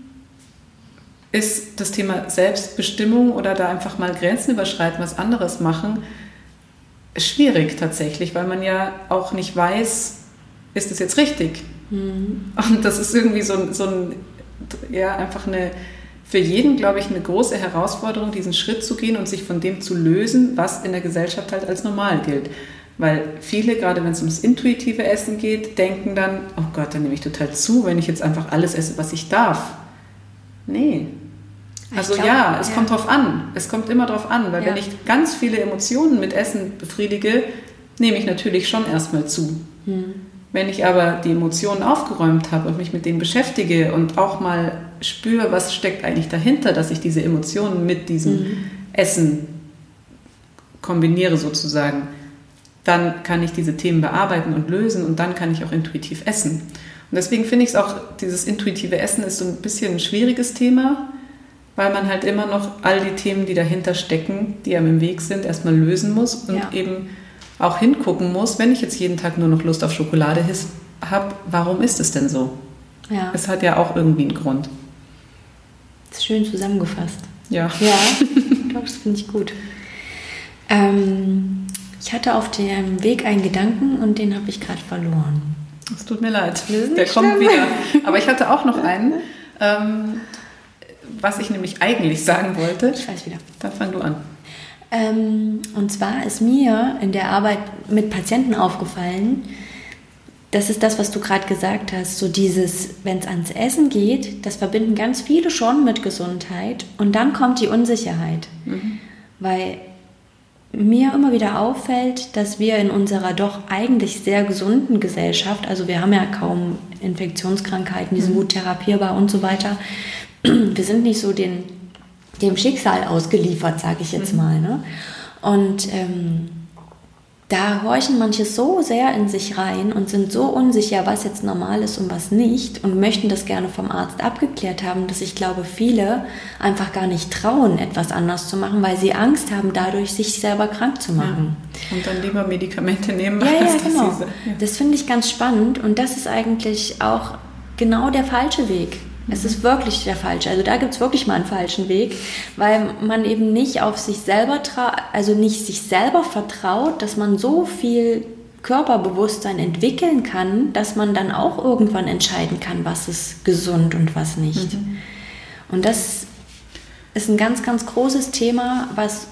Speaker 1: ist das Thema Selbstbestimmung oder da einfach mal Grenzen überschreiten, was anderes machen, schwierig tatsächlich, weil man ja auch nicht weiß, ist das jetzt richtig? Mhm. Und das ist irgendwie so, so ein, ja, einfach eine, für jeden, glaube ich, eine große Herausforderung, diesen Schritt zu gehen und sich von dem zu lösen, was in der Gesellschaft halt als normal gilt. Weil viele, gerade wenn es ums intuitive Essen geht, denken dann, oh Gott, dann nehme ich total zu, wenn ich jetzt einfach alles esse, was ich darf. Nee. Also glaub, ja, es ja. kommt drauf an. Es kommt immer drauf an, weil ja. wenn ich ganz viele Emotionen mit Essen befriedige, nehme ich natürlich schon erstmal zu. Hm. Wenn ich aber die Emotionen aufgeräumt habe und mich mit denen beschäftige und auch mal spüre, was steckt eigentlich dahinter, dass ich diese Emotionen mit diesem hm. Essen kombiniere sozusagen, dann kann ich diese Themen bearbeiten und lösen und dann kann ich auch intuitiv essen. Und deswegen finde ich es auch, dieses intuitive Essen ist so ein bisschen ein schwieriges Thema, weil man halt immer noch all die Themen, die dahinter stecken, die einem im Weg sind, erstmal lösen muss und ja. eben auch hingucken muss, wenn ich jetzt jeden Tag nur noch Lust auf Schokolade habe, warum ist es denn so? Ja. Es hat ja auch irgendwie einen Grund.
Speaker 2: Das ist schön zusammengefasst.
Speaker 1: Ja.
Speaker 2: Ja, das finde ich gut. Ähm, ich hatte auf dem Weg einen Gedanken und den habe ich gerade verloren.
Speaker 1: Es tut mir leid. Der kommt wieder. Aber ich hatte auch noch einen. Ähm, was ich nämlich eigentlich sagen wollte.
Speaker 2: Ich weiß wieder.
Speaker 1: Dann fang du an.
Speaker 2: Ähm, und zwar ist mir in der Arbeit mit Patienten aufgefallen, das ist das, was du gerade gesagt hast, so dieses, wenn es ans Essen geht, das verbinden ganz viele schon mit Gesundheit und dann kommt die Unsicherheit. Mhm. Weil mir immer wieder auffällt, dass wir in unserer doch eigentlich sehr gesunden Gesellschaft, also wir haben ja kaum Infektionskrankheiten, die sind mhm. gut therapierbar und so weiter, *clears throat* wir sind nicht so den, dem Schicksal ausgeliefert, sage ich jetzt mhm. mal. Ne? Und ähm, da horchen manche so sehr in sich rein und sind so unsicher, was jetzt normal ist und was nicht und möchten das gerne vom Arzt abgeklärt haben, dass ich glaube, viele einfach gar nicht trauen, etwas anders zu machen, weil sie Angst haben, dadurch sich selber krank zu machen.
Speaker 1: Ja. Und dann lieber Medikamente nehmen.
Speaker 2: Ja, ja, genau. Das, ja. das finde ich ganz spannend und das ist eigentlich auch genau der falsche Weg. Es ist wirklich der falsche. Also da gibt es wirklich mal einen falschen Weg, weil man eben nicht auf sich selber, also nicht sich selber vertraut, dass man so viel Körperbewusstsein entwickeln kann, dass man dann auch irgendwann entscheiden kann, was ist gesund und was nicht. Mhm. Und das ist ein ganz, ganz großes Thema, was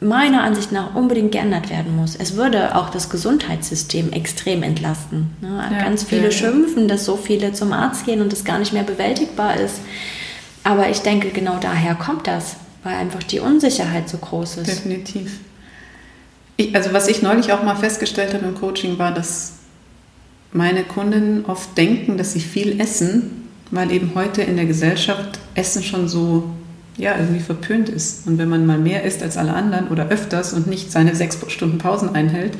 Speaker 2: meiner Ansicht nach unbedingt geändert werden muss. Es würde auch das Gesundheitssystem extrem entlasten. Ne? Ja, Ganz viele ja, schimpfen, dass so viele zum Arzt gehen und es gar nicht mehr bewältigbar ist. Aber ich denke, genau daher kommt das, weil einfach die Unsicherheit so groß ist.
Speaker 1: Definitiv. Ich, also was ich neulich auch mal festgestellt habe im Coaching war, dass meine Kunden oft denken, dass sie viel essen, weil eben heute in der Gesellschaft Essen schon so ja, irgendwie verpönt ist. Und wenn man mal mehr isst als alle anderen oder öfters und nicht seine sechs Stunden Pausen einhält,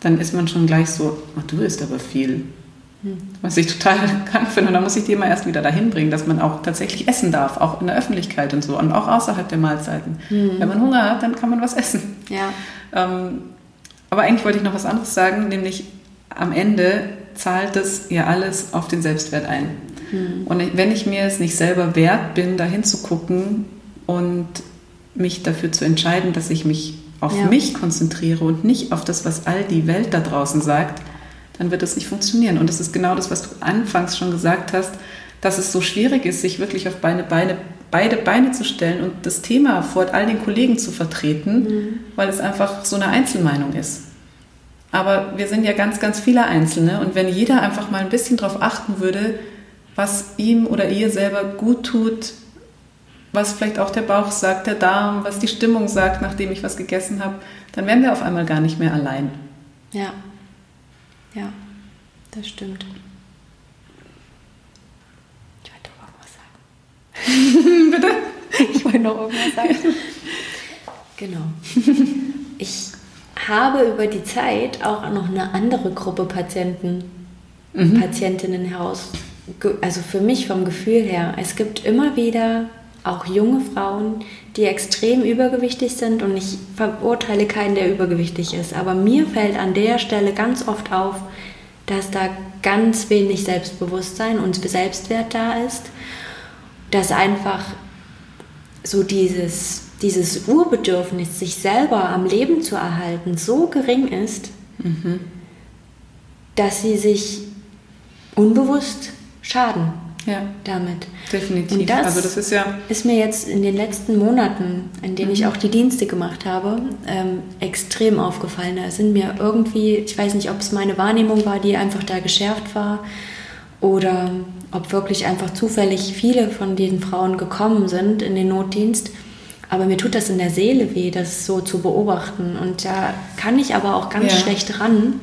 Speaker 1: dann ist man schon gleich so, oh, du isst aber viel. Hm. Was ich total *laughs* krank finde. Und da muss ich die immer erst wieder dahin bringen, dass man auch tatsächlich essen darf, auch in der Öffentlichkeit und so und auch außerhalb der Mahlzeiten. Mhm. Wenn man Hunger hat, dann kann man was essen.
Speaker 2: Ja.
Speaker 1: Ähm, aber eigentlich wollte ich noch was anderes sagen, nämlich am Ende zahlt es ja alles auf den Selbstwert ein. Mhm. Und wenn ich mir es nicht selber wert bin, da hinzugucken und mich dafür zu entscheiden, dass ich mich auf ja. mich konzentriere und nicht auf das, was all die Welt da draußen sagt, dann wird das nicht funktionieren. Und das ist genau das, was du anfangs schon gesagt hast, dass es so schwierig ist, sich wirklich auf beide Beine, beide Beine zu stellen und das Thema vor all den Kollegen zu vertreten, mhm. weil es einfach so eine Einzelmeinung ist. Aber wir sind ja ganz, ganz viele Einzelne und wenn jeder einfach mal ein bisschen darauf achten würde, was ihm oder ihr selber gut tut, was vielleicht auch der Bauch sagt, der Darm, was die Stimmung sagt, nachdem ich was gegessen habe, dann wären wir auf einmal gar nicht mehr allein.
Speaker 2: Ja, ja, das stimmt. Ich wollte noch irgendwas sagen. *laughs* *laughs* Bitte? Ich wollte noch irgendwas sagen. Genau. Ich habe über die Zeit auch noch eine andere Gruppe Patienten, mhm. Patientinnen heraus also für mich vom Gefühl her, es gibt immer wieder auch junge Frauen, die extrem übergewichtig sind und ich verurteile keinen, der übergewichtig ist. Aber mir fällt an der Stelle ganz oft auf, dass da ganz wenig Selbstbewusstsein und Selbstwert da ist, dass einfach so dieses, dieses Urbedürfnis, sich selber am Leben zu erhalten, so gering ist, mhm. dass sie sich unbewusst schaden
Speaker 1: ja,
Speaker 2: damit.
Speaker 1: Definitiv.
Speaker 2: Und das, also das ist ja ist mir jetzt in den letzten Monaten, in denen mhm. ich auch die Dienste gemacht habe, ähm, extrem aufgefallen. Da sind mir irgendwie, ich weiß nicht, ob es meine Wahrnehmung war, die einfach da geschärft war, oder ob wirklich einfach zufällig viele von diesen Frauen gekommen sind in den Notdienst. Aber mir tut das in der Seele weh, das so zu beobachten. Und da kann ich aber auch ganz ja. schlecht ran,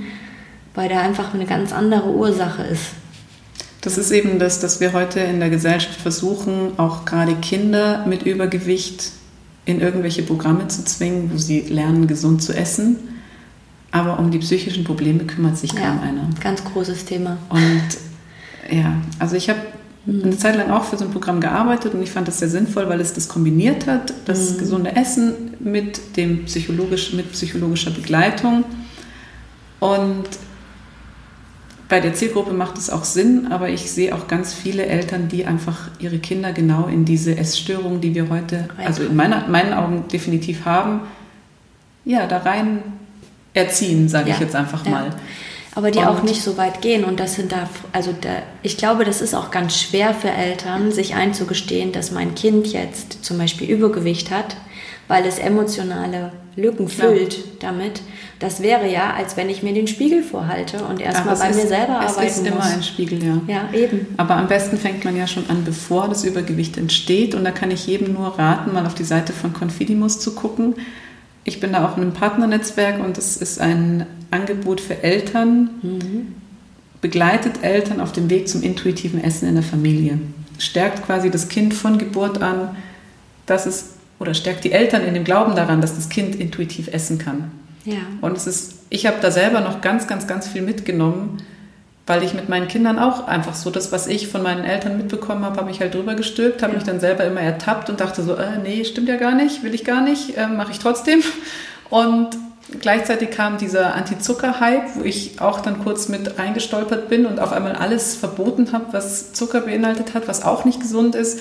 Speaker 2: weil da einfach eine ganz andere Ursache ist.
Speaker 1: Das ist eben das, dass wir heute in der Gesellschaft versuchen, auch gerade Kinder mit Übergewicht in irgendwelche Programme zu zwingen, wo sie lernen, gesund zu essen. Aber um die psychischen Probleme kümmert sich kaum
Speaker 2: ja,
Speaker 1: einer.
Speaker 2: Ganz großes Thema.
Speaker 1: Und ja, also ich habe eine Zeit lang auch für so ein Programm gearbeitet und ich fand das sehr sinnvoll, weil es das kombiniert hat, das mhm. gesunde Essen mit, dem psychologisch, mit psychologischer Begleitung. Und bei der Zielgruppe macht es auch Sinn, aber ich sehe auch ganz viele Eltern, die einfach ihre Kinder genau in diese Essstörung, die wir heute, also in meiner, meinen Augen definitiv haben, ja, da rein erziehen, sage ja. ich jetzt einfach mal. Ja
Speaker 2: aber die und auch nicht so weit gehen. Und das sind da, also da, ich glaube, das ist auch ganz schwer für Eltern, sich einzugestehen, dass mein Kind jetzt zum Beispiel Übergewicht hat, weil es emotionale Lücken füllt ja. damit. Das wäre ja, als wenn ich mir den Spiegel vorhalte und erstmal bei ist, mir selber arbeiten muss. Es ist
Speaker 1: immer ein Spiegel, ja.
Speaker 2: Ja, eben.
Speaker 1: Aber am besten fängt man ja schon an, bevor das Übergewicht entsteht. Und da kann ich jedem nur raten, mal auf die Seite von Confidimus zu gucken. Ich bin da auch in einem Partnernetzwerk und es ist ein Angebot für Eltern, mhm. begleitet Eltern auf dem Weg zum intuitiven Essen in der Familie. Stärkt quasi das Kind von Geburt an, dass es, oder stärkt die Eltern in dem Glauben daran, dass das Kind intuitiv essen kann.
Speaker 2: Ja.
Speaker 1: Und es ist, ich habe da selber noch ganz, ganz, ganz viel mitgenommen, weil ich mit meinen Kindern auch einfach so, das, was ich von meinen Eltern mitbekommen habe, habe ich halt drüber gestülpt, habe ja. mich dann selber immer ertappt und dachte so, äh, nee, stimmt ja gar nicht, will ich gar nicht, äh, mache ich trotzdem. Und gleichzeitig kam dieser Anti-Zucker-Hype, wo ich auch dann kurz mit eingestolpert bin und auf einmal alles verboten habe, was Zucker beinhaltet hat, was auch nicht gesund ist.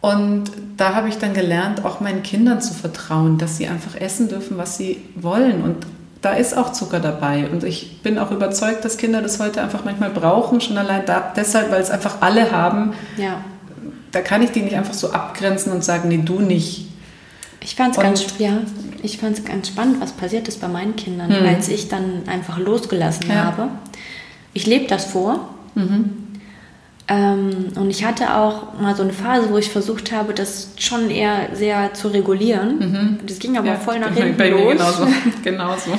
Speaker 1: Und da habe ich dann gelernt, auch meinen Kindern zu vertrauen, dass sie einfach essen dürfen, was sie wollen. Und da ist auch Zucker dabei. Und ich bin auch überzeugt, dass Kinder das heute einfach manchmal brauchen, schon allein da, deshalb, weil es einfach alle haben.
Speaker 2: Ja.
Speaker 1: Da kann ich die nicht einfach so abgrenzen und sagen, nee, du nicht.
Speaker 2: Ich fand es ganz, ja, ganz spannend, was passiert ist bei meinen Kindern, mhm. als ich dann einfach losgelassen ja. habe. Ich lebe das vor. Mhm. Ähm, und ich hatte auch mal so eine Phase, wo ich versucht habe, das schon eher sehr zu regulieren. Mhm. Das ging aber ja, voll nach hinten bei los. Genauso. *laughs*
Speaker 1: genauso.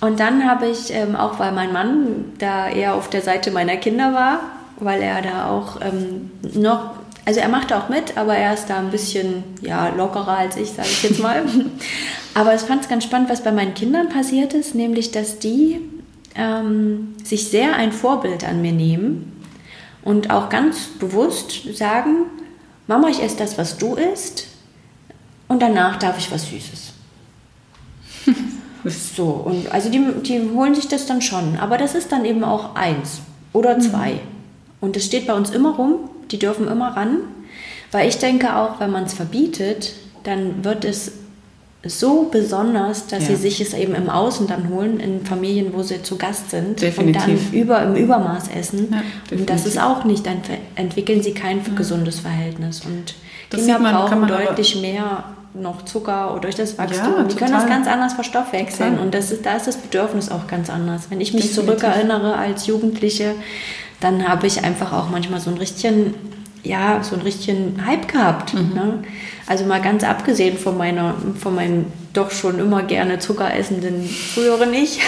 Speaker 2: Und dann habe ich, ähm, auch weil mein Mann da eher auf der Seite meiner Kinder war, weil er da auch ähm, noch also er macht auch mit, aber er ist da ein bisschen ja, lockerer als ich, sage ich jetzt mal. *laughs* aber ich fand es ganz spannend, was bei meinen Kindern passiert ist, nämlich dass die ähm, sich sehr ein Vorbild an mir nehmen und auch ganz bewusst sagen, Mama, ich esse das, was du isst und danach darf ich was Süßes. *laughs* so, und also die, die holen sich das dann schon, aber das ist dann eben auch eins oder zwei. Mhm. Und es steht bei uns immer rum, die dürfen immer ran, weil ich denke auch, wenn man es verbietet, dann wird es so besonders, dass ja. sie sich es eben im Außen dann holen, in Familien, wo sie zu Gast sind
Speaker 1: definitiv.
Speaker 2: und dann über, im Übermaß essen. Ja, und das ist auch nicht, dann entwickeln sie kein ja. gesundes Verhältnis. Und das Kinder man, brauchen deutlich mehr noch Zucker durch das Wachstum. Ja, die können das ganz anders verstoffwechseln total. und das ist, da ist das Bedürfnis auch ganz anders. Wenn ich mich Definitiv. zurückerinnere als Jugendliche, dann habe ich einfach auch manchmal so ein richtigen, ja, so ein richtigen Hype gehabt. Mhm. Ne? Also mal ganz abgesehen von meiner, von meinem doch schon immer gerne Zucker essenden früheren Ich.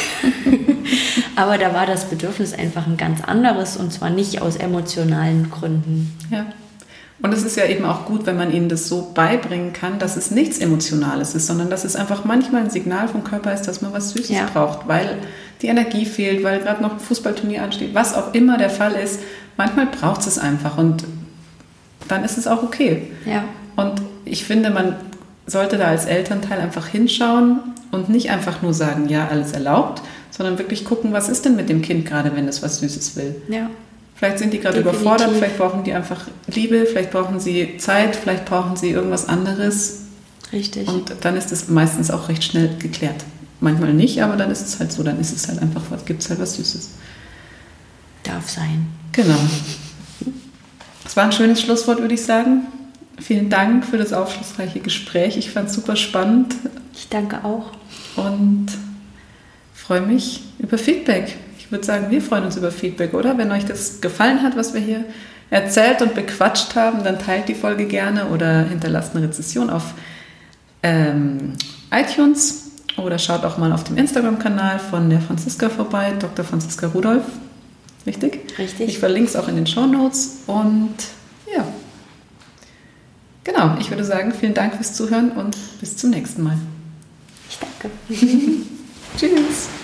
Speaker 2: *laughs* Aber da war das Bedürfnis einfach ein ganz anderes und zwar nicht aus emotionalen Gründen.
Speaker 1: Ja. Und es ist ja eben auch gut, wenn man ihnen das so beibringen kann, dass es nichts Emotionales ist, sondern dass es einfach manchmal ein Signal vom Körper ist, dass man was Süßes ja. braucht, weil die Energie fehlt, weil gerade noch ein Fußballturnier ansteht, was auch immer der Fall ist. Manchmal braucht es einfach und dann ist es auch okay.
Speaker 2: Ja.
Speaker 1: Und ich finde, man sollte da als Elternteil einfach hinschauen und nicht einfach nur sagen, ja, alles erlaubt, sondern wirklich gucken, was ist denn mit dem Kind gerade, wenn es was Süßes will.
Speaker 2: Ja.
Speaker 1: Vielleicht sind die gerade überfordert, vielleicht brauchen die einfach Liebe, vielleicht brauchen sie Zeit, vielleicht brauchen sie irgendwas anderes.
Speaker 2: Richtig.
Speaker 1: Und dann ist es meistens auch recht schnell geklärt. Manchmal nicht, aber dann ist es halt so, dann ist es halt einfach, gibt es halt was Süßes.
Speaker 2: Darf sein.
Speaker 1: Genau. Das war ein schönes Schlusswort, würde ich sagen. Vielen Dank für das aufschlussreiche Gespräch. Ich fand es super spannend.
Speaker 2: Ich danke auch.
Speaker 1: Und freue mich über Feedback. Ich würde sagen, wir freuen uns über Feedback, oder? Wenn euch das gefallen hat, was wir hier erzählt und bequatscht haben, dann teilt die Folge gerne oder hinterlasst eine Rezession auf ähm, iTunes oder schaut auch mal auf dem Instagram-Kanal von der Franziska vorbei, Dr. Franziska Rudolf. Richtig?
Speaker 2: Richtig.
Speaker 1: Ich verlinke es auch in den Show Notes und ja. Genau, ich würde sagen, vielen Dank fürs Zuhören und bis zum nächsten Mal.
Speaker 2: Ich danke. *laughs* *laughs*
Speaker 1: Tschüss.